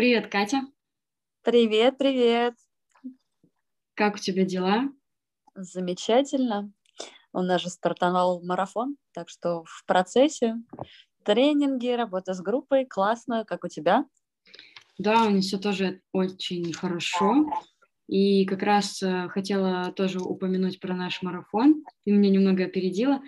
Привет, Катя. Привет, привет. Как у тебя дела? Замечательно. У нас же стартовал марафон, так что в процессе тренинги, работа с группой. Классно. Как у тебя? Да, у меня все тоже очень хорошо. И как раз э, хотела тоже упомянуть про наш марафон. Ты меня немного опередила.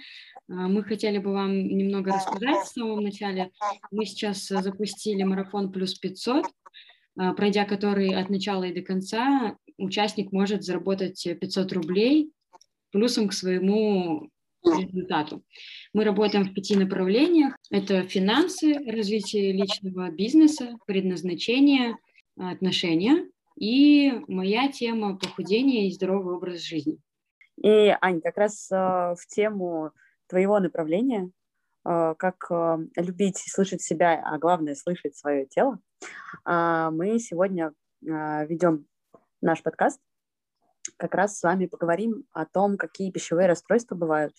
Э, мы хотели бы вам немного рассказать в самом начале. Мы сейчас запустили марафон плюс 500, э, пройдя который от начала и до конца, участник может заработать 500 рублей плюсом к своему результату. Мы работаем в пяти направлениях. Это финансы, развитие личного бизнеса, предназначение, отношения – и моя тема похудение и здоровый образ жизни. И, Ань, как раз э, в тему твоего направления, э, как э, любить слышать себя, а главное слышать свое тело, э, мы сегодня э, ведем наш подкаст. Как раз с вами поговорим о том, какие пищевые расстройства бывают,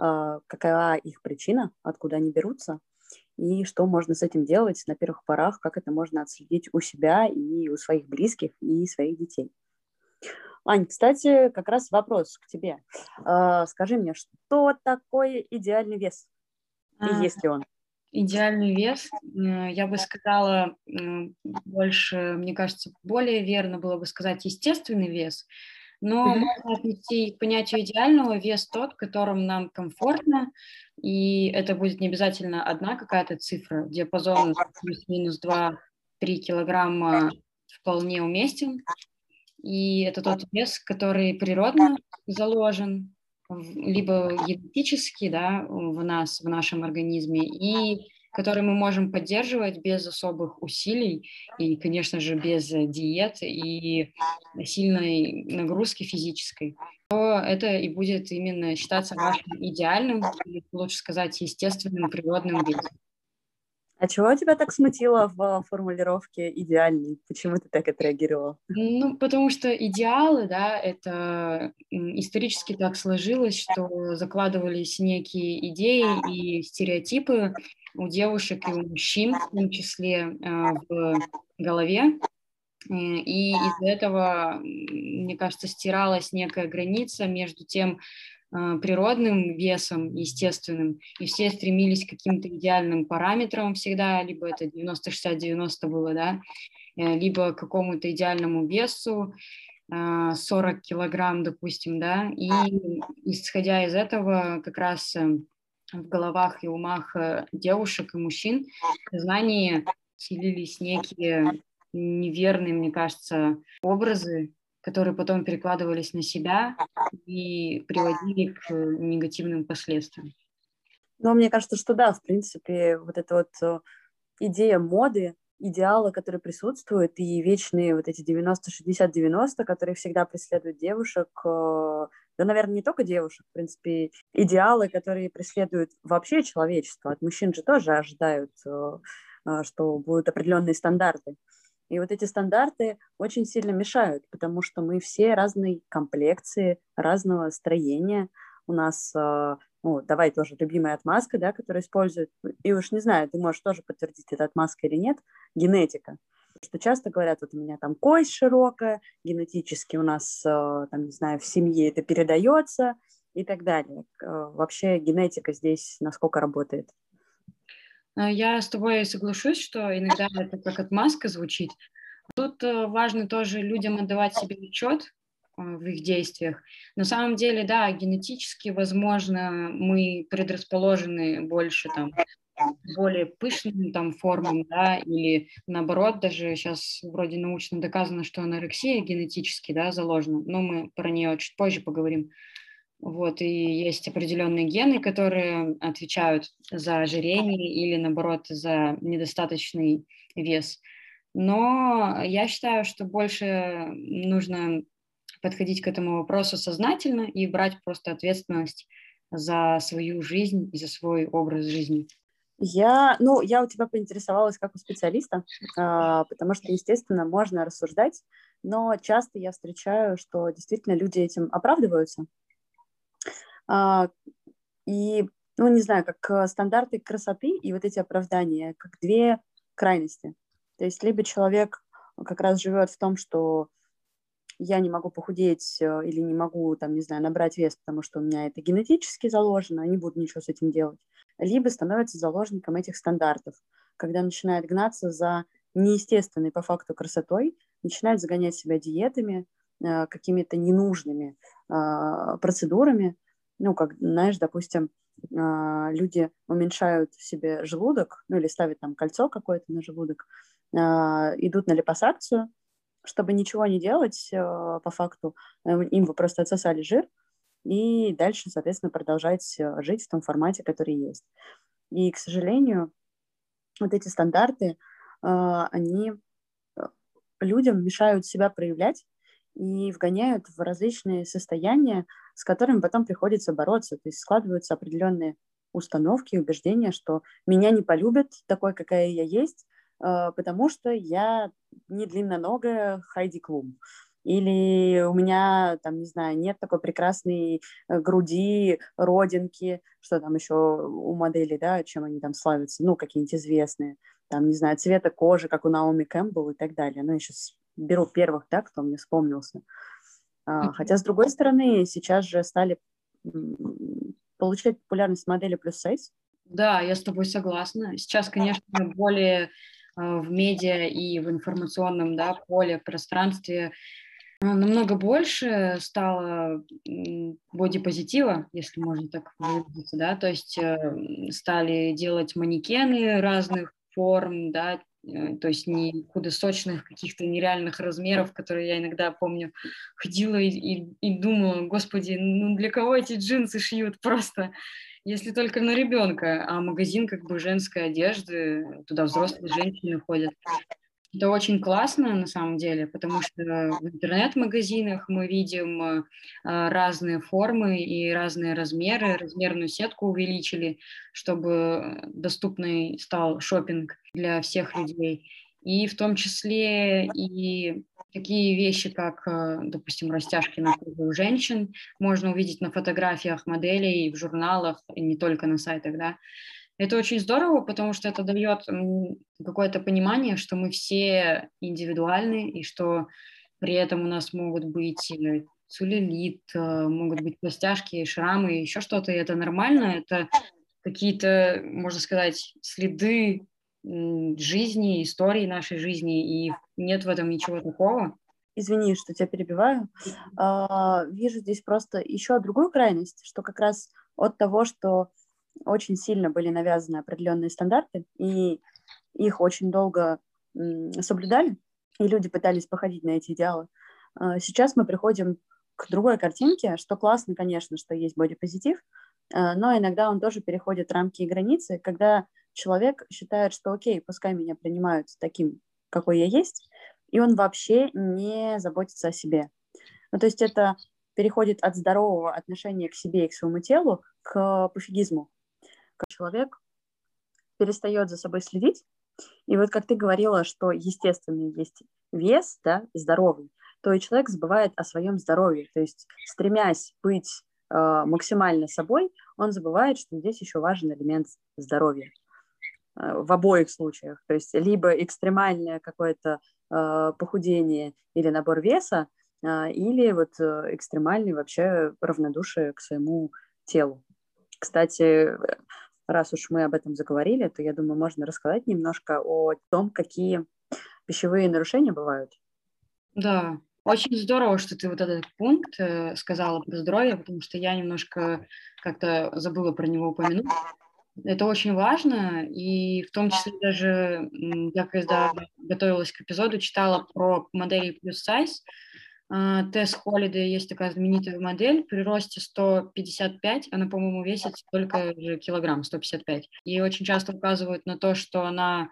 э, какова их причина, откуда они берутся, и что можно с этим делать на первых порах, как это можно отследить у себя и у своих близких и своих детей. Ань, кстати, как раз вопрос к тебе. Э, скажи мне, что такое идеальный вес? И а, есть ли он? Идеальный вес, я бы сказала, больше, мне кажется, более верно было бы сказать естественный вес, но mm-hmm. можно отнести к понятию идеального вес тот, в котором нам комфортно, и это будет не обязательно одна какая-то цифра, диапазон плюс-минус 2-3 килограмма вполне уместен, и это тот вес, который природно заложен, либо генетически, да, в нас, в нашем организме, и который мы можем поддерживать без особых усилий и, конечно же, без диет и сильной нагрузки физической, то это и будет именно считаться вашим идеальным, или лучше сказать, естественным природным весом. А чего тебя так смутило в формулировке «идеальный»? Почему ты так отреагировала? Ну, потому что идеалы, да, это исторически так сложилось, что закладывались некие идеи и стереотипы у девушек и у мужчин, в том числе э, в голове. Э, и из-за этого, мне кажется, стиралась некая граница между тем, э, природным весом, естественным, и все стремились к каким-то идеальным параметрам всегда, либо это 90-60-90 было, да, либо к какому-то идеальному весу, 40 килограмм, допустим, да, и исходя из этого как раз в головах и умах э, девушек и мужчин в сознании селились некие неверные, мне кажется, образы, которые потом перекладывались на себя и приводили к негативным последствиям. Ну, мне кажется, что да, в принципе, вот эта вот э, идея моды, идеалы, которые присутствуют, и вечные вот эти 90-60-90, которые всегда преследуют девушек, э, да, наверное, не только девушек, в принципе, идеалы, которые преследуют вообще человечество. От мужчин же тоже ожидают, э, э, что будут определенные стандарты. И вот эти стандарты очень сильно мешают, потому что мы все разной комплекции, разного строения. У нас, э, ну, давай тоже любимая отмазка, да, которую используют, и уж не знаю, ты можешь тоже подтвердить, это отмазка или нет, генетика что часто говорят, вот у меня там кость широкая, генетически у нас, э, там, не знаю, в семье это передается и так далее. Э, вообще генетика здесь насколько работает? Э, я с тобой соглашусь, что иногда это как отмазка звучит. Тут важно тоже людям отдавать себе отчет в их действиях. На самом деле, да, генетически, возможно, мы предрасположены больше там более пышным там формам, да, или наоборот, даже сейчас вроде научно доказано, что анорексия генетически, да, заложена, но мы про нее чуть позже поговорим. Вот, и есть определенные гены, которые отвечают за ожирение или, наоборот, за недостаточный вес. Но я считаю, что больше нужно подходить к этому вопросу сознательно и брать просто ответственность за свою жизнь и за свой образ жизни. Я, ну, я у тебя поинтересовалась как у специалиста, а, потому что, естественно, можно рассуждать, но часто я встречаю, что действительно люди этим оправдываются. А, и, ну, не знаю, как стандарты красоты и вот эти оправдания, как две крайности. То есть либо человек как раз живет в том, что я не могу похудеть э, или не могу, там, не знаю, набрать вес, потому что у меня это генетически заложено, не буду ничего с этим делать. Либо становится заложником этих стандартов, когда начинает гнаться за неестественной по факту красотой, начинает загонять себя диетами, э, какими-то ненужными э, процедурами. Ну, как, знаешь, допустим, люди уменьшают себе желудок, ну или ставят там кольцо какое-то на желудок, идут на липосакцию, чтобы ничего не делать э, по факту, э, им вы просто отсосали жир, и дальше, соответственно, продолжать э, жить в том формате, который есть. И, к сожалению, вот эти стандарты, они людям мешают себя проявлять и вгоняют в различные состояния, с которыми потом приходится бороться. То есть складываются определенные установки, убеждения, что меня не полюбят такой, какая я есть, а, потому что я не длинноногая Хайди Клум. Или у меня, там, не знаю, нет такой прекрасной э, груди, родинки, что там еще у моделей, да, чем они там славятся, ну, какие-нибудь известные, там, не знаю, цвета кожи, как у Наоми Кэмпбелл и так далее. Ну, я сейчас беру первых, да, кто мне вспомнился. А, хотя, с другой стороны, сейчас же стали получать популярность модели плюс сайз. Да, я с тобой согласна. Сейчас, конечно, более в медиа и в информационном да, поле, пространстве а, намного больше стало бодипозитива, если можно так выразиться, да, то есть э, стали делать манекены разных форм, да, э, то есть не худосочных, каких-то нереальных размеров, которые я иногда помню, ходила и, и, и думала, господи, ну для кого эти джинсы шьют просто? Если только на ребенка, а магазин как бы женской одежды, туда взрослые женщины ходят. Это очень классно на самом деле, потому что в интернет-магазинах мы видим э, разные формы и разные размеры. Размерную сетку увеличили, чтобы доступный стал шопинг для всех людей. И в том числе и такие вещи, как, э, допустим, растяжки на коже у женщин, можно увидеть на фотографиях моделей, в журналах, и не только на сайтах, да. Это очень здорово, потому что это дает какое-то понимание, что мы все индивидуальны, и что при этом у нас могут быть э, целлюлит, э, могут быть растяжки, шрамы, еще что-то, и это нормально, это какие-то, можно сказать, следы жизни, истории нашей жизни, и нет в этом ничего такого. Извини, что тебя перебиваю. А, вижу здесь просто еще другую крайность, что как раз от того, что очень сильно были навязаны определенные стандарты, и их очень долго соблюдали, и люди пытались походить на эти идеалы. А, сейчас мы приходим к другой картинке, что классно, конечно, что есть бодипозитив, а, но иногда он тоже переходит рамки и границы, когда человек считает, что окей, пускай меня принимают таким, какой я есть, и он вообще не заботится о себе. Ну, то есть это переходит от здорового отношения к себе и к своему телу к пофигизму. Как человек перестает за собой следить, и вот как ты говорила, что естественный есть вес, да, здоровый, то и человек забывает о своем здоровье. То есть, стремясь быть э, максимально собой, он забывает, что здесь еще важен элемент здоровья. Э, в обоих случаях. То есть либо экстремальное какое-то э, похудение или набор веса, э, или вот экстремальный вообще равнодушие к своему телу. Кстати, раз уж мы об этом заговорили, то я думаю, можно рассказать немножко о том, какие пищевые нарушения бывают. Да, очень здорово, что ты вот этот пункт сказала про здоровье, потому что я немножко как-то забыла про него упомянуть. Это очень важно, и в том числе даже я когда готовилась к эпизоду, читала про модели плюс сайз. Тесс Холидей есть такая знаменитая модель, при росте 155, она, по-моему, весит только же килограмм, 155. И очень часто указывают на то, что она,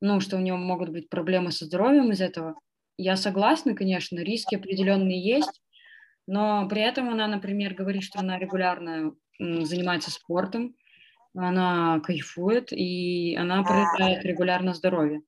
ну, что у нее могут быть проблемы со здоровьем из этого. Я согласна, конечно, риски определенные есть, но при этом она, например, говорит, что она регулярно занимается спортом, она кайфует, и она проявляет регулярно здоровье.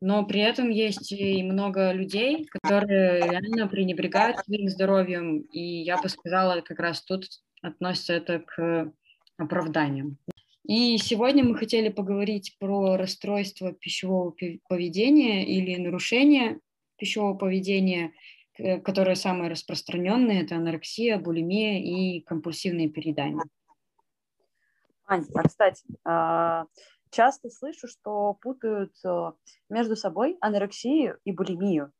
Но при этом есть и много людей, которые реально пренебрегают своим здоровьем, и я бы сказала, как раз тут относится это к оправданиям. И сегодня мы хотели поговорить про расстройство пищевого поведения или нарушение пищевого поведения, которое самое распространенное, это анорексия, булимия и компульсивные переедания. Ань, а, кстати, а, часто слышу, что путают э, между собой анорексию и булимию.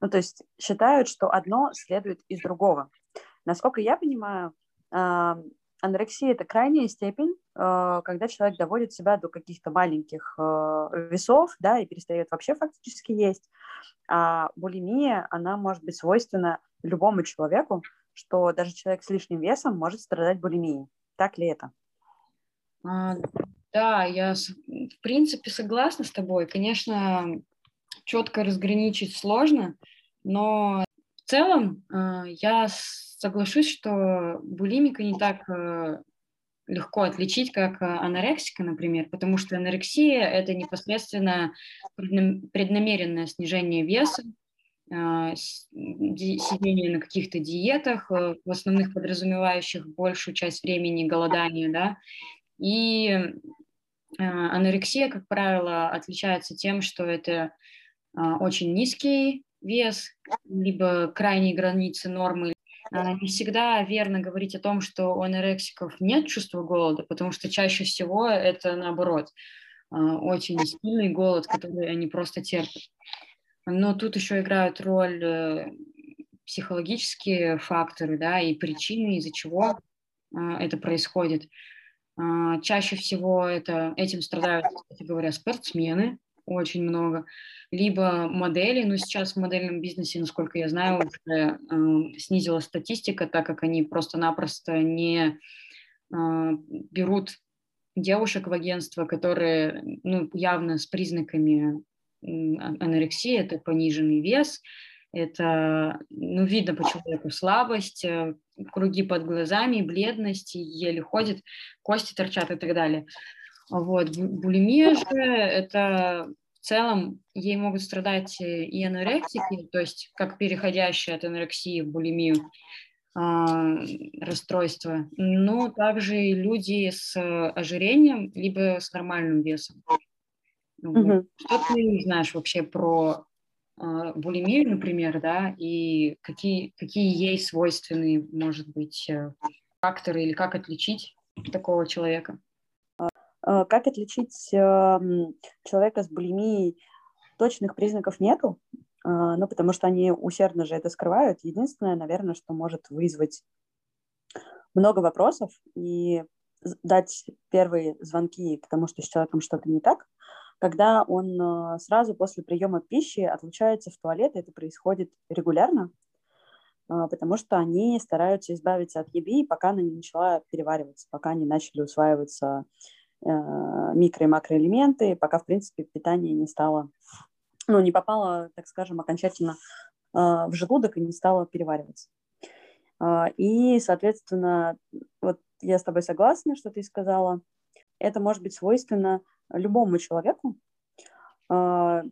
Ну, то есть считают, что одно следует из другого. Насколько я понимаю, а, анорексия – это крайняя степень, э, когда человек доводит себя до каких-то маленьких э, весов, да, и перестает вообще фактически есть. А булимия, она может быть свойственна любому человеку, что даже человек с лишним весом может страдать булимией. Так ли это? А, да, я в принципе согласна с тобой. Конечно, четко разграничить сложно, но в целом э, я соглашусь, что булимика не так э, легко отличить, как анорексика, например, потому что анорексия – это непосредственно преднамеренное снижение веса, э, сидение на каких-то диетах, в основных подразумевающих большую часть времени голодания, да, и э, анорексия, как правило, отличается тем, что это а, очень низкий вес, либо крайние границы нормы. А, не всегда верно говорить о том, что у анорексиков нет чувства голода, потому что чаще всего это наоборот а, очень сильный голод, который они просто терпят. Но тут еще играют роль э, психологические факторы, да, и причины, из-за чего это происходит. А, чаще всего это, этим страдают, кстати говоря, спортсмены, очень много, либо модели, но сейчас в модельном бизнесе, насколько я знаю, уже э, снизилась статистика, так как они просто-напросто не э, берут девушек в агентство, которые ну, явно с признаками анорексии, это пониженный вес, это, ну, видно по человеку слабость, э, круги под глазами, бледность, еле ходит, кости торчат и так далее. Вот. Булимия же это в целом ей могут страдать и анорексики, то есть как переходящая от анорексии в булимию э, расстройство, но также и люди с ожирением, либо с нормальным весом. Mm-hmm. Что ты знаешь вообще про э, булимию, например, да, и какие, какие ей свойственны, может быть, э, факторы или как отличить такого человека? А, как отличить эм, человека с булимией? Точных признаков нету, а, ну, потому что они усердно же это скрывают. Единственное, наверное, что может вызвать много вопросов и дать первые звонки к тому, что с человеком что-то не так, когда он э, сразу после приема пищи отлучается в туалет, это происходит регулярно, а, потому что они стараются избавиться от еды, пока она не начала перевариваться, пока не начали усваиваться э, микро- и макроэлементы, пока, в принципе, питание не стало, ну, не попало, так скажем, окончательно э, в желудок и не стало перевариваться. А, и, соответственно, вот я с тобой согласна, что ты сказала. Это может быть свойственно любому человеку. А,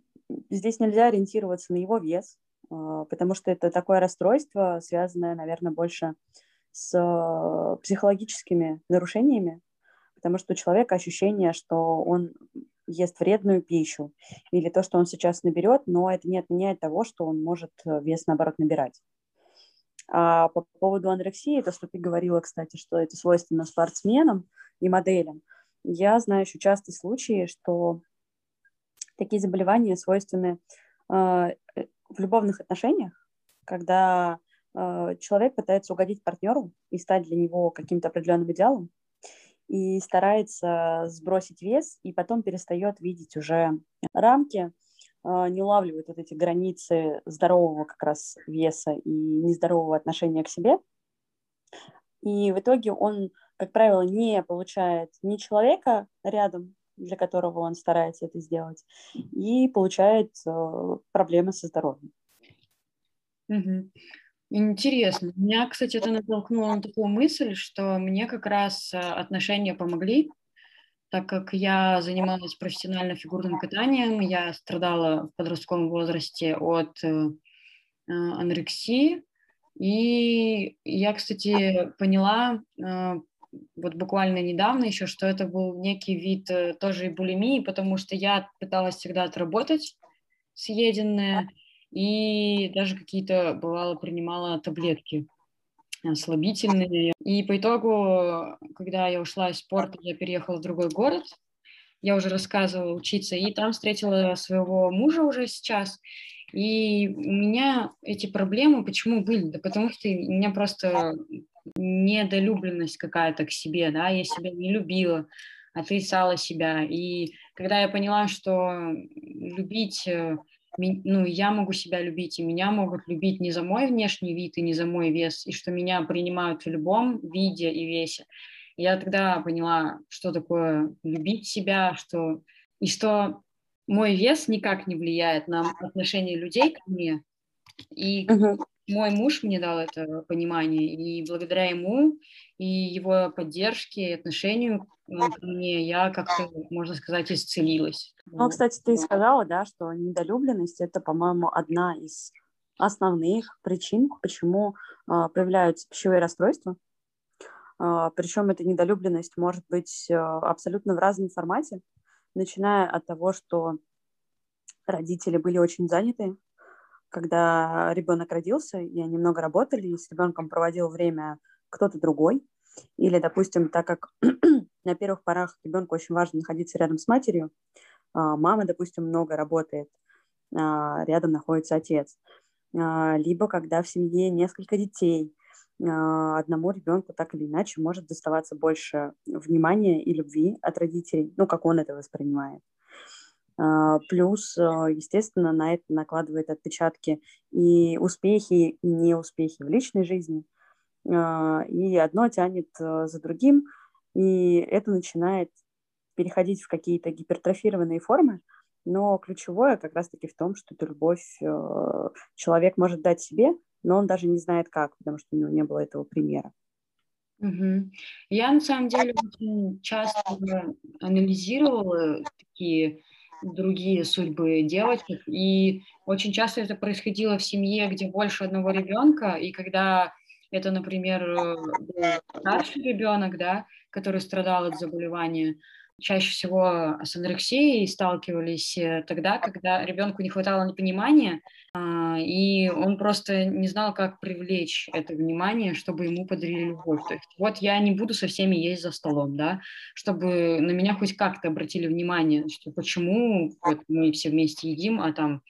здесь нельзя ориентироваться на его вес, а, потому что это такое расстройство, связанное, наверное, больше с а, психологическими нарушениями, потому что у человека ощущение, что он ест вредную пищу, или то, что он сейчас наберет, но это не отменяет того, что он может вес, наоборот, набирать. А по поводу анорексии, то, что ты говорила, кстати, что это свойственно спортсменам и моделям, я знаю еще частые случаи, что такие заболевания свойственны э, в любовных отношениях, когда э, человек пытается угодить партнеру и стать для него каким-то определенным идеалом, и старается сбросить вес, и потом перестает видеть уже рамки, э, не улавливает вот эти границы здорового как раз веса и нездорового отношения к себе. И в итоге он как правило, не получает ни человека рядом, для которого он старается это сделать, и получает э, проблемы со здоровьем. Угу. Интересно. Меня, кстати, это натолкнуло на такую мысль, что мне как раз э, отношения помогли, так как я занималась профессионально фигурным катанием, я страдала в подростковом возрасте от э, анорексии, и я, кстати, поняла вот буквально недавно еще, что это был некий вид э, тоже и булимии, потому что я пыталась всегда отработать съеденное, и даже какие-то, бывало, принимала таблетки слабительные. И по итогу, когда я ушла из спорта, я переехала в другой город, я уже рассказывала учиться, и там встретила своего мужа уже сейчас, и у меня эти проблемы почему были? Да потому что у меня просто недолюбленность какая-то к себе, да, я себя не любила, отрицала себя. И когда я поняла, что любить, э, ну, я могу себя любить, и меня могут любить не за мой внешний вид и не за мой вес, и что меня принимают в любом виде и весе, я тогда поняла, что такое любить себя, что и что мой вес никак не влияет на отношение людей ко мне. И. мой муж мне дал это понимание, и благодаря ему и его поддержке и отношению к мне я как-то, можно сказать, исцелилась. Ну, кстати, ты сказала, да, что недолюбленность – это, по-моему, одна из основных причин, почему э, появляются пищевые расстройства. Э, причем эта недолюбленность может быть э, абсолютно в разном формате начиная от того, что родители были очень заняты, когда ребенок родился, и они много работали, и с ребенком проводил время кто-то другой. Или, допустим, так как на первых порах ребенку очень важно находиться рядом с матерью, а, мама, допустим, много работает, а, рядом находится отец. А, либо когда в семье несколько детей, одному ребенку так или иначе может доставаться больше внимания и любви от родителей, ну, как он это воспринимает. Плюс, естественно, на это накладывает отпечатки и успехи, и неуспехи в личной жизни. И одно тянет за другим, и это начинает переходить в какие-то гипертрофированные формы, но ключевое как раз-таки в том, что эту любовь человек может дать себе, но он даже не знает как, потому что у него не было этого примера. Угу. Я на самом деле очень часто анализировала такие другие судьбы девочек, и очень часто это происходило в семье, где больше одного ребенка, и когда это, например, был старший ребенок, да, который страдал от заболевания, чаще всего с анорексией сталкивались э, тогда, когда ребенку не хватало понимания, а, и он просто не знал, как привлечь это внимание, чтобы ему подарили любовь. То есть вот я не буду со всеми есть за столом, да, чтобы на меня хоть как-то обратили внимание, что почему вот мы все вместе едим, а там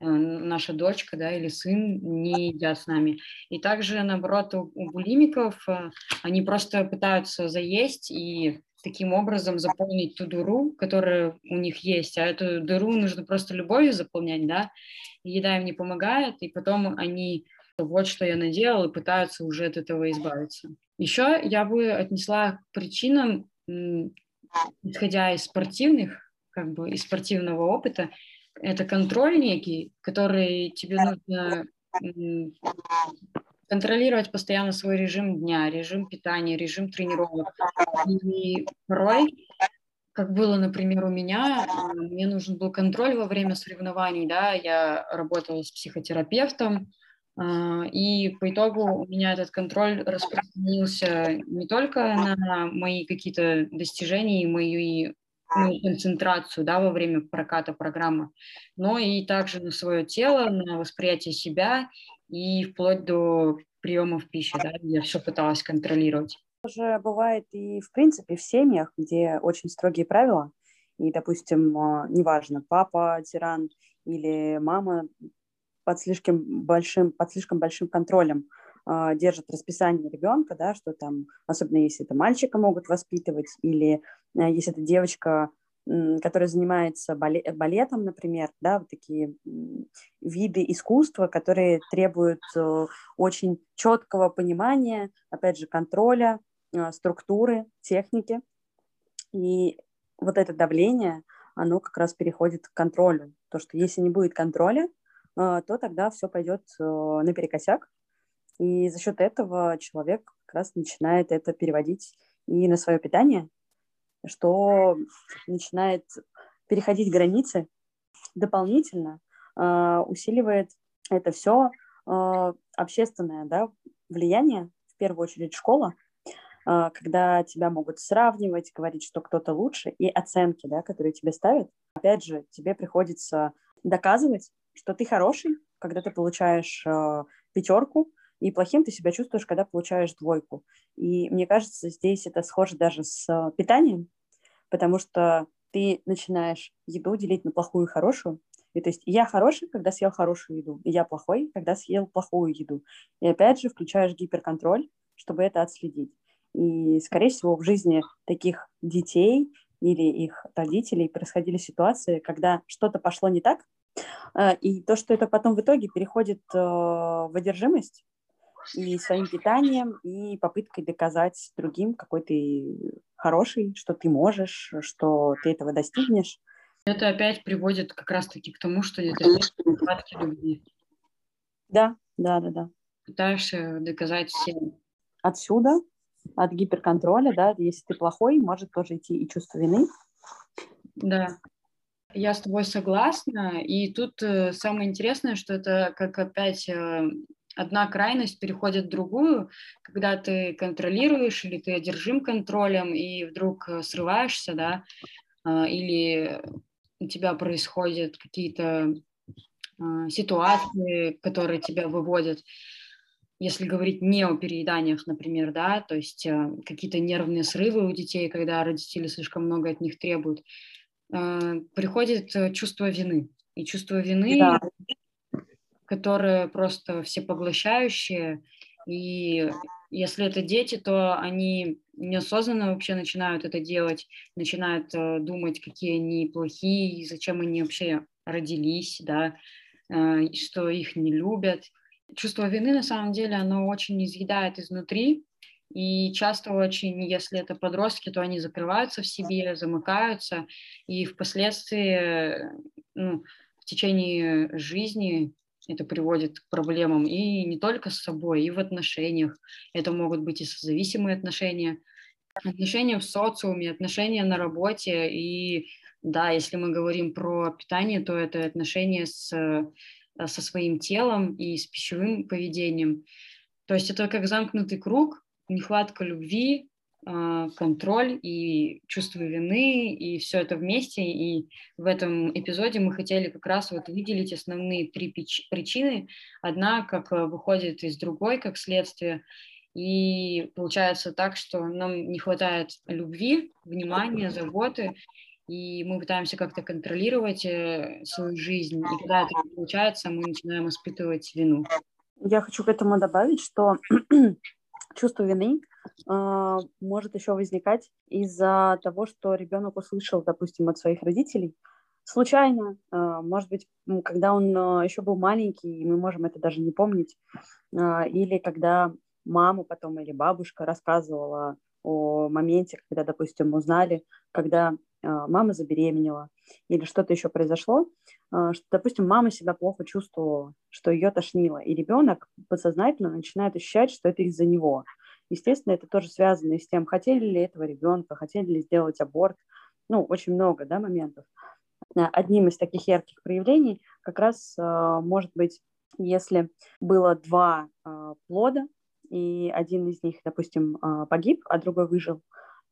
э, наша дочка, да, или сын не едят с нами. И также, наоборот, у, у булимиков э, они просто пытаются заесть и таким образом заполнить ту дыру, которая у них есть, а эту дыру нужно просто любовью заполнять, да, и еда им не помогает, и потом они вот что я наделал, и пытаются уже от этого избавиться. Еще я бы отнесла к причинам, исходя из спортивных, как бы из спортивного опыта, это контроль некий, который тебе нужно контролировать постоянно свой режим дня, режим питания, режим тренировок. И порой, как было, например, у меня, мне нужен был контроль во время соревнований, да, я работала с психотерапевтом, э, и по итогу у меня этот контроль распространился не только на мои какие-то достижения и мои мою концентрацию да, во время проката программы, но и также на свое тело, на восприятие себя и вплоть до приемов пищи, да, я все пыталась контролировать. Тоже бывает и в принципе в семьях, где очень строгие правила, и, допустим, а, неважно, папа тиран или мама под слишком большим, под слишком большим контролем э, держит расписание ребенка, да, что там, особенно если это мальчика могут воспитывать, или если это девочка, которая занимается балетом, например, да, вот такие виды искусства, которые требуют э, очень четкого понимания, опять же, контроля, э, структуры, техники. И вот это давление, оно как раз переходит к контролю. То, что если не будет контроля, э, то тогда все пойдет наперекосяк. И за счет этого человек как раз начинает это переводить и на свое питание, что начинает переходить границы дополнительно, э, усиливает это все э, общественное да, влияние, в первую очередь школа, а, когда тебя могут сравнивать, говорить, что кто-то лучше, и оценки, да, которые тебе ставят. Опять же, тебе приходится доказывать, что ты хороший, когда ты получаешь пятерку, и плохим ты себя чувствуешь, когда получаешь двойку. И мне кажется, здесь это схоже даже с э, питанием, потому что ты начинаешь еду делить на плохую и хорошую. И то есть я хороший, когда съел хорошую еду, и я плохой, когда съел плохую еду. И опять же включаешь гиперконтроль, чтобы это отследить. И, скорее всего, в жизни таких детей или их родителей происходили ситуации, когда что-то пошло не так, э, и то, что это потом в итоге переходит э, в одержимость, и своим питанием, и попыткой доказать другим, какой ты хороший, что ты можешь, что ты этого достигнешь. Это опять приводит как раз-таки к тому, что это нехватки любви. Да, да, да, да. Пытаешься доказать всем. Отсюда, от гиперконтроля, да, если ты плохой, может тоже идти и чувство вины. Да, я с тобой согласна. И тут э, самое интересное, что это как опять э, одна крайность переходит в другую, когда ты контролируешь или ты одержим контролем и вдруг э, срываешься, да, а, или у тебя происходят какие-то а, ситуации, которые тебя выводят, если говорить не о перееданиях, например, да, то есть э, какие-то нервные срывы у детей, когда родители слишком много от них требуют, э, приходит чувство вины. И чувство вины да которые просто всепоглощающие, и если это дети, то они неосознанно вообще начинают это делать, начинают э, думать, какие они плохие, зачем они вообще родились, да, э, что их не любят. Чувство вины, на самом деле, оно очень изъедает изнутри, и часто очень, если это подростки, то они закрываются в себе, замыкаются, и впоследствии, ну, в течение жизни это приводит к проблемам и не только с собой, и в отношениях. Это могут быть и созависимые отношения, отношения в социуме, отношения на работе. И да, если мы говорим про питание, то это отношения с, э, со своим телом и с пищевым поведением. То есть это как замкнутый круг, нехватка любви, контроль и чувство вины, и все это вместе. И в этом эпизоде мы хотели как раз вот выделить основные три причины. Одна как э, выходит из другой, как следствие. И получается так, что нам не хватает любви, внимания, заботы, и мы пытаемся как-то контролировать э, свою жизнь. И когда это не получается, мы начинаем испытывать вину. Я хочу к этому добавить, что чувство вины может еще возникать из-за того, что ребенок услышал, допустим, от своих родителей случайно, э, может быть, когда он э, еще был маленький, мы можем это даже не помнить, или когда мама потом или бабушка рассказывала о моменте, когда, допустим, узнали, когда а, мама забеременела или что-то еще произошло, а, что, допустим, мама себя плохо чувствовала, что ее тошнило, и ребенок подсознательно начинает ощущать, что это из-за него. Естественно, это тоже связано с тем, хотели ли этого ребенка, хотели ли сделать аборт. Ну, очень много да, моментов. А, одним из таких ярких проявлений как раз может быть, если было два плода, и один из них, допустим, погиб, а другой выжил,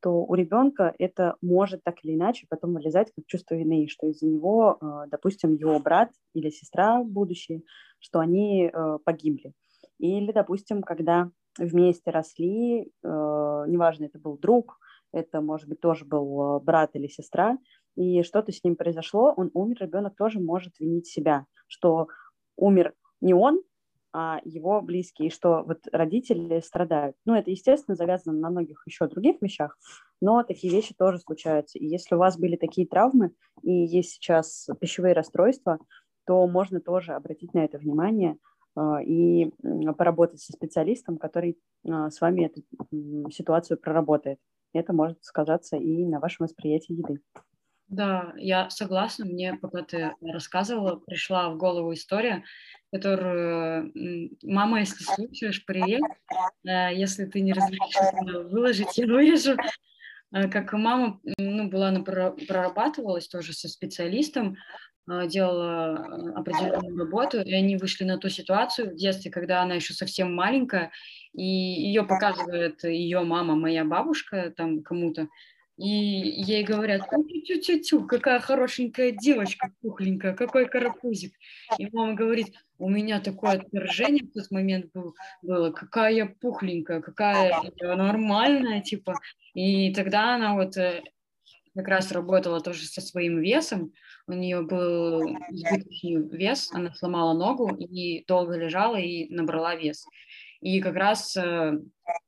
то у ребенка это может так или иначе потом вылезать как чувство вины, что из-за него, допустим, его брат или сестра будущие, что они погибли. Или, допустим, когда вместе росли, э, неважно, это был друг, это, может быть, тоже был брат или сестра, и что-то с ним произошло, он умер, ребенок тоже может винить себя, что умер не он, а его близкие, что вот родители страдают. Ну, это, естественно, завязано на многих еще других вещах, но такие вещи тоже случаются. И если у вас были такие травмы и есть сейчас пищевые расстройства, то можно тоже обратить на это внимание э, и поработать со специалистом, который э, с вами эту ситуацию проработает. Это может сказаться и на вашем восприятии еды. Да, я согласна. Мне, пока ты рассказывала, пришла в голову история, которую мама, если слушаешь, привет. Э, если ты не разрешишь выложить, я вырежу. Э, как мама ну, была прорабатывалась тоже со специалистом, э, делала э, определенную работу, и они вышли на ту ситуацию в детстве, когда она еще совсем маленькая, и ее показывает ее мама, моя бабушка, там кому-то, и ей говорят, тю-тю-тю, какая хорошенькая девочка, пухленькая, какой карапузик. И мама говорит, у меня такое отвержение в тот момент был, было, какая я пухленькая, какая я нормальная, типа. И тогда она вот э, как раз работала тоже со своим весом, у нее был избыточный вес, она сломала ногу и долго лежала и набрала вес. И как раз э,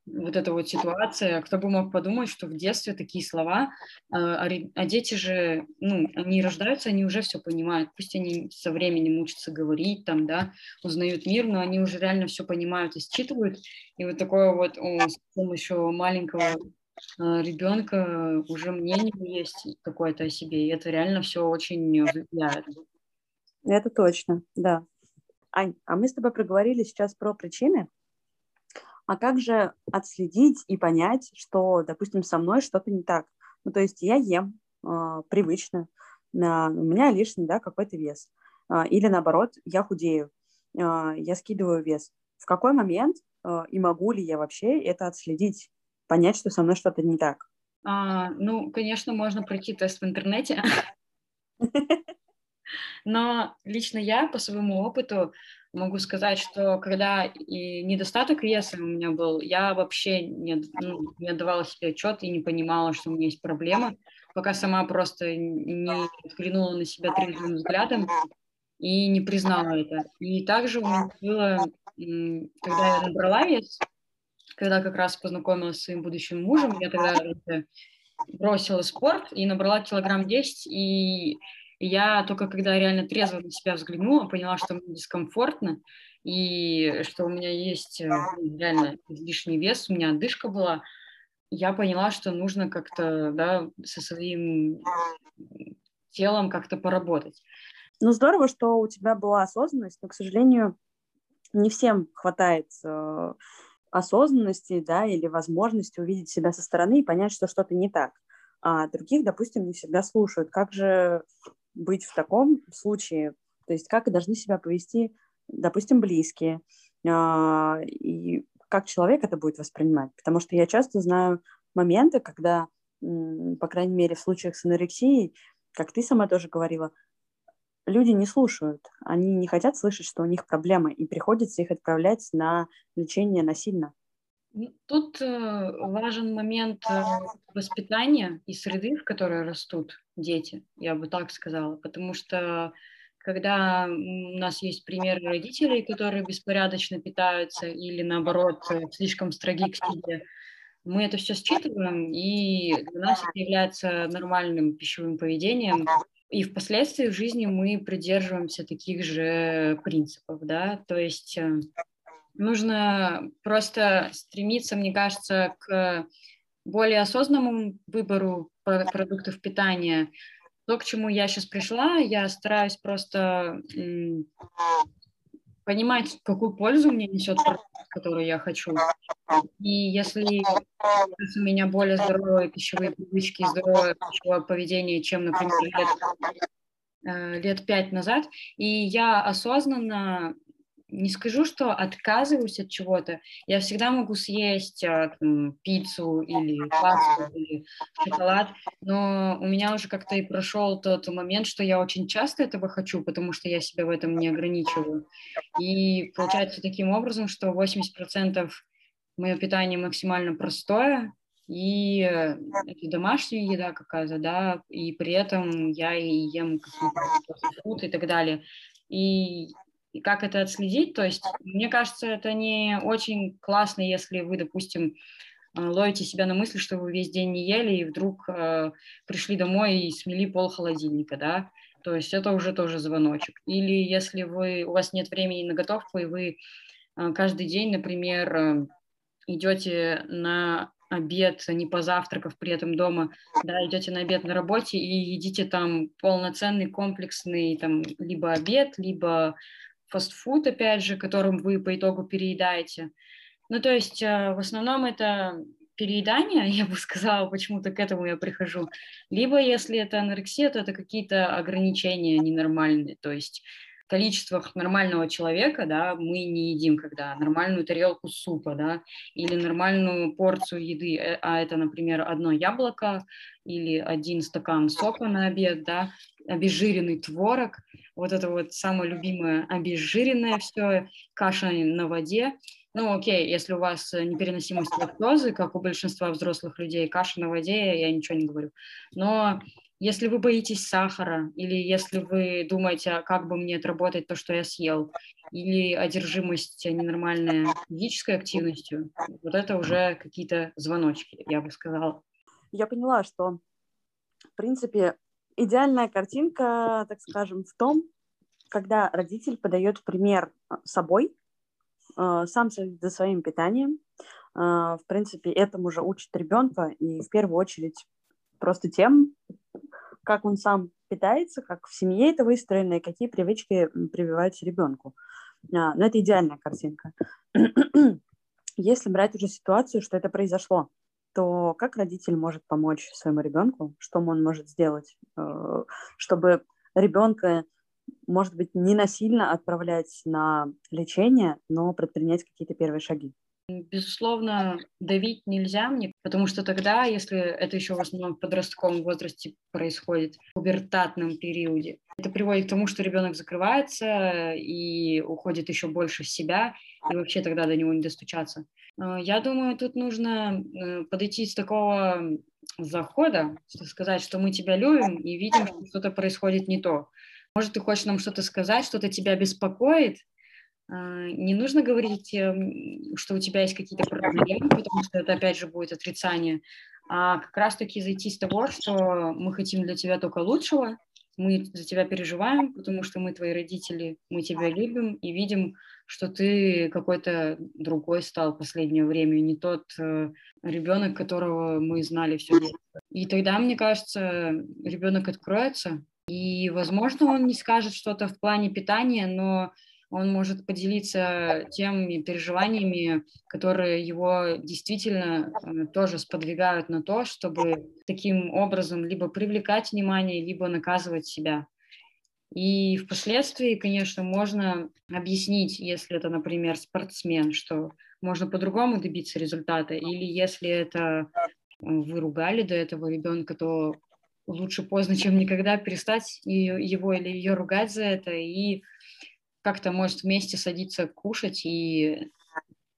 вот эта вот ситуация, кто бы мог подумать, что в детстве такие слова, а, дети же, ну, они рождаются, они уже все понимают, пусть они со временем учатся говорить, там, да, узнают мир, но они уже реально все понимают и считывают, и вот такое вот о, с помощью маленького э, ребенка уже мнение есть какое-то о себе, и это реально все очень влияет. Это точно, да. Ань, а мы с тобой проговорили сейчас про причины, а как же отследить и понять, что, допустим, со мной что-то не так? Ну, то есть я ем э, привычно, э, у меня лишний, да, какой-то вес. Э, или наоборот, я худею, э, я скидываю вес. В какой момент э, и могу ли я вообще это отследить, понять, что со мной что-то не так? А, ну, конечно, можно пройти тест в интернете. Но лично я по своему опыту могу сказать, что когда и недостаток веса у меня был, я вообще не, ну, не отдавала себе отчет и не понимала, что у меня есть проблема, пока сама просто не взглянула на себя трезвым взглядом и не признала это. И также у меня было, когда я набрала вес, когда как раз познакомилась с своим будущим мужем, я тогда бросила спорт и набрала килограмм 10, и я только когда реально трезво на себя взглянула, поняла, что мне дискомфортно, и что у меня есть э, ну, реально лишний вес, у меня отдышка была, я поняла, что нужно как-то да, со своим телом как-то поработать. Ну, здорово, что у тебя была осознанность, но, к сожалению, не всем хватает э, осознанности, да, или возможности увидеть себя со стороны и понять, что что-то не так. А других, допустим, не всегда слушают. Как же быть в таком случае, то есть как должны себя повести, допустим, близкие, а, и как человек это будет воспринимать. Потому что я часто знаю моменты, когда, по крайней мере, в случаях с анорексией, как ты сама тоже говорила, люди не слушают, они не хотят слышать, что у них проблемы, и приходится их отправлять на лечение насильно. Ну, тут э, важен момент э, воспитания и среды, в которой растут дети, я бы так сказала, потому что когда у нас есть примеры родителей, которые беспорядочно питаются или наоборот э, слишком строги к себе, мы это все считываем, и для нас это является нормальным пищевым поведением, и впоследствии в жизни мы придерживаемся таких же принципов, да, то есть Нужно просто стремиться, мне кажется, к более осознанному выбору продуктов питания. То, к чему я сейчас пришла, я стараюсь просто понимать, какую пользу мне несет продукт, который я хочу. И если у меня более здоровые пищевые привычки, здоровое пищевое поведение, чем, например, лет, э, лет пять назад, и я осознанно не скажу, что отказываюсь от чего-то. Я всегда могу съесть а, там, пиццу или пасту или шоколад, но у меня уже как-то и прошел тот момент, что я очень часто этого хочу, потому что я себя в этом не ограничиваю. И получается таким образом, что 80% мое питание максимально простое, и это домашняя еда какая-то, да, и при этом я и ем какие-то и так далее. И и как это отследить. То есть, мне кажется, это не очень классно, если вы, допустим, э, ловите себя на мысли, что вы весь день не ели, и вдруг э, пришли домой и смели пол холодильника, да, то есть это уже тоже звоночек. Или если вы, у вас нет времени на готовку, и вы э, каждый день, например, э, идете на обед, не позавтракав при этом дома, да, идете на обед на работе и едите там полноценный комплексный там либо обед, либо фастфуд, опять же, которым вы по итогу переедаете. Ну, то есть э, в основном это переедание, я бы сказала, почему-то к этому я прихожу. Либо если это анорексия, то это какие-то ограничения ненормальные. То есть количествах нормального человека, да, мы не едим, когда нормальную тарелку супа, да, или нормальную порцию еды, э, а это, например, одно яблоко или один стакан сока на обед, да, обезжиренный творог, вот это вот самое любимое обезжиренное все, каша на воде. Ну, окей, если у вас непереносимость лактозы, как у большинства взрослых людей, каша на воде, я ничего не говорю. Но если вы боитесь сахара, или если вы думаете, а как бы мне отработать то, что я съел, или одержимость ненормальной физической активностью, вот это уже какие-то звоночки, я бы сказала. Я поняла, что, в принципе, идеальная картинка, так скажем, в том, когда родитель подает пример а, собой, а, сам следит за своим питанием, в принципе, этому же учит ребенка, и в первую очередь просто тем, как он сам питается, как в семье это выстроено, и какие привычки прививаются ребенку. А, но это идеальная картинка. Если брать уже ситуацию, что это произошло, то как родитель может помочь своему ребенку, что он может сделать, э, чтобы ребенка, может быть, не насильно отправлять на лечение, но предпринять какие-то первые шаги? Безусловно, давить нельзя мне, потому что тогда, если это еще в основном в подростковом возрасте происходит, в пубертатном периоде, это приводит к тому, что ребенок закрывается и уходит еще больше в себя, и вообще тогда до него не достучаться. А, я думаю, тут нужно э, подойти с такого захода, сказать, что мы тебя любим и видим, что что-то происходит не то. Может, ты хочешь нам что-то сказать, что-то тебя беспокоит, а, не нужно говорить, эм, что у тебя есть какие-то проблемы, потому что это опять же будет отрицание, а как раз-таки зайти с того, что мы хотим для тебя только лучшего, мы за тебя переживаем, потому что мы твои родители, мы тебя любим и видим, что ты какой-то другой стал в последнее время, не тот э, ребенок, которого мы знали все. И тогда, мне кажется, ребенок откроется, и, возможно, он не скажет что-то в плане питания, но он может поделиться теми переживаниями, которые его действительно э, тоже сподвигают на то, чтобы таким образом либо привлекать внимание, либо наказывать себя. И впоследствии, конечно, можно объяснить, если это, например, спортсмен, что можно по-другому добиться результата, или если это э, вы ругали до этого ребенка, то лучше поздно, чем никогда перестать его или ее ругать за это и как-то, может, вместе садиться кушать и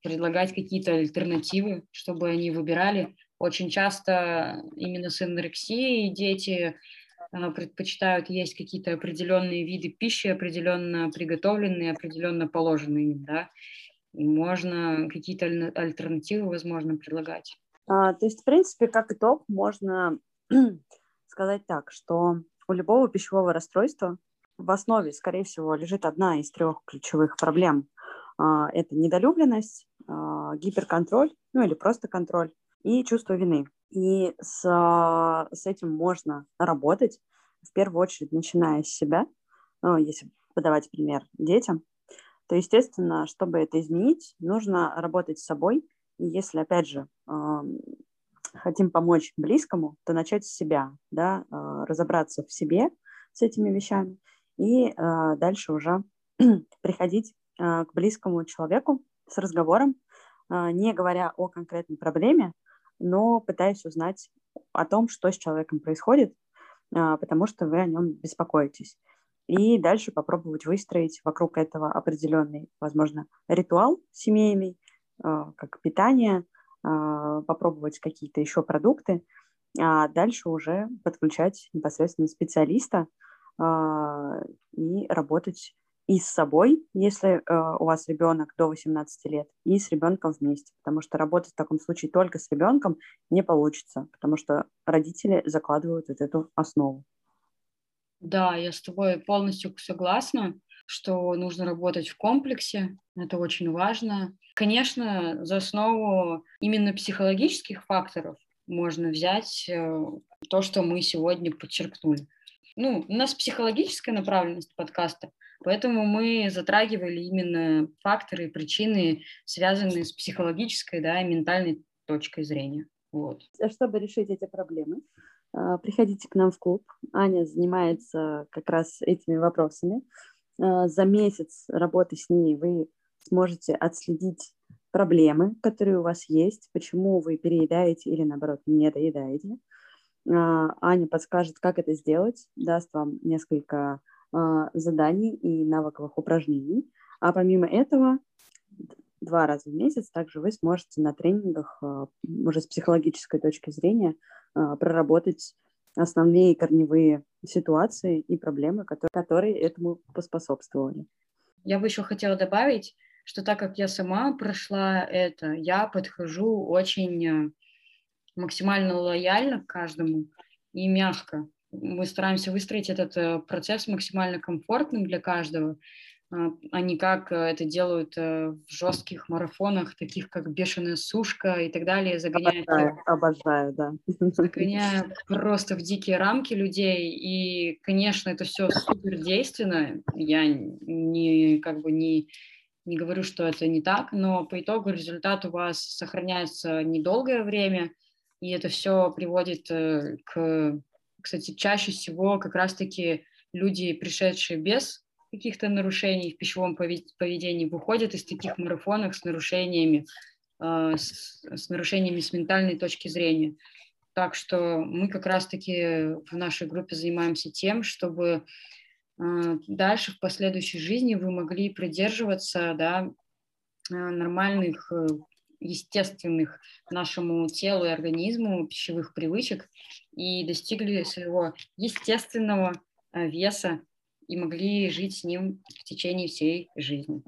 предлагать какие-то альтернативы, чтобы они выбирали. Очень часто именно с анорексией дети предпочитают есть какие-то определенные виды пищи, определенно приготовленные, определенно положенные, да, и можно какие-то альтернативы, возможно, предлагать. А, то есть, в принципе, как итог, можно сказать так, что у любого пищевого расстройства в основе, скорее всего, лежит одна из трех ключевых проблем. А, это недолюбленность, а, гиперконтроль, ну или просто контроль, и чувство вины. И с, с этим можно работать, в первую очередь, начиная с себя, ну, если подавать пример детям, то, естественно, чтобы это изменить, нужно работать с собой. И если, опять же, хотим помочь близкому, то начать с себя, да, а, разобраться в себе с этими вещами и э, дальше уже приходить к близкому человеку с разговором, не говоря о конкретной проблеме, но пытаясь узнать о том, что с человеком происходит, э, потому что вы о нем беспокоитесь. И дальше попробовать выстроить вокруг этого определенный, возможно, ритуал семейный, э, как питание, э, попробовать какие-то еще продукты, а дальше уже подключать непосредственно специалиста, а, и работать и с собой, если э, у вас ребенок до 18 лет, и с ребенком вместе, потому что работать в таком случае только с ребенком не получится, потому что родители закладывают вот эту основу. Да, я с тобой полностью согласна, что нужно работать в комплексе, это очень важно. Конечно, за основу именно психологических факторов можно взять э, то, что мы сегодня подчеркнули ну, у нас психологическая направленность подкаста, поэтому мы затрагивали именно факторы и причины, связанные с психологической, да, и ментальной точкой зрения. Вот. Чтобы решить эти проблемы, а, приходите к нам в клуб. Аня занимается как раз этими вопросами. А, за месяц работы с ней вы сможете отследить проблемы, которые у вас есть, почему вы переедаете или, наоборот, не доедаете. Аня подскажет, как это сделать, даст вам несколько заданий и навыковых упражнений. А помимо этого, два раза в месяц также вы сможете на тренингах уже с психологической точки зрения а, проработать основные корневые ситуации и проблемы, которые, которые этому поспособствовали. Я бы еще хотела добавить, что так как я сама прошла это, я подхожу очень э, максимально лояльно к каждому и мягко. Мы стараемся выстроить этот э, процесс максимально комфортным для каждого, а, а не как э, это делают э, в жестких марафонах, таких как «Бешеная сушка» и так далее, загоняют... Обожаю, обожаю, да. Загоняя просто в дикие рамки людей, и, конечно, это все супер действенно, я не, как бы не, не говорю, что это не так, но по итогу результат у вас сохраняется недолгое время, и это все приводит к, кстати, чаще всего как раз-таки люди, пришедшие без каких-то нарушений в пищевом поведении выходят из таких марафонов с нарушениями, э, с, с нарушениями с ментальной точки зрения. Так что мы как раз-таки в нашей группе занимаемся тем, чтобы э, дальше в последующей жизни вы могли придерживаться да, э, нормальных, естественных нашему телу и организму пищевых привычек и достигли своего естественного веса и могли жить с ним в течение всей жизни.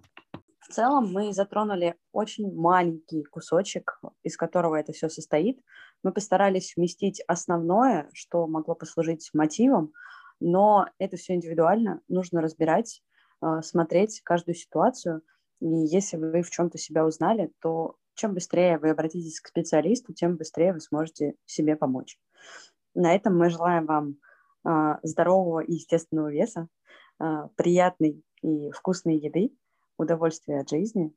В целом мы затронули очень маленький кусочек, из которого это все состоит. Мы постарались вместить основное, что могло послужить мотивом, но это все индивидуально, нужно разбирать, э, смотреть каждую ситуацию. И если вы в чем-то себя узнали, то чем быстрее вы обратитесь к специалисту, тем быстрее вы сможете себе помочь. На этом мы желаем вам э, здорового и естественного веса, а, приятной и вкусной еды, удовольствия от жизни.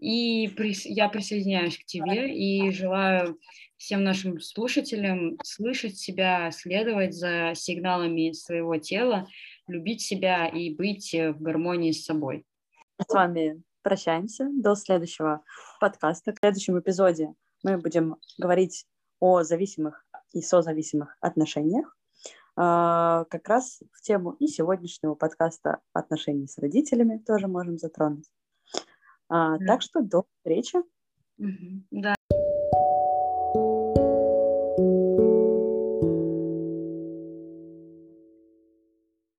И прис... я присоединяюсь к тебе и желаю всем нашим слушателям слышать себя, следовать за сигналами своего тела, любить себя и быть в гармонии с собой. С вами прощаемся до следующего подкаста. В следующем эпизоде мы будем говорить о зависимых и созависимых отношениях. А, как раз в тему и сегодняшнего подкаста отношений с родителями тоже можем затронуть. А, так что до встречи. Да.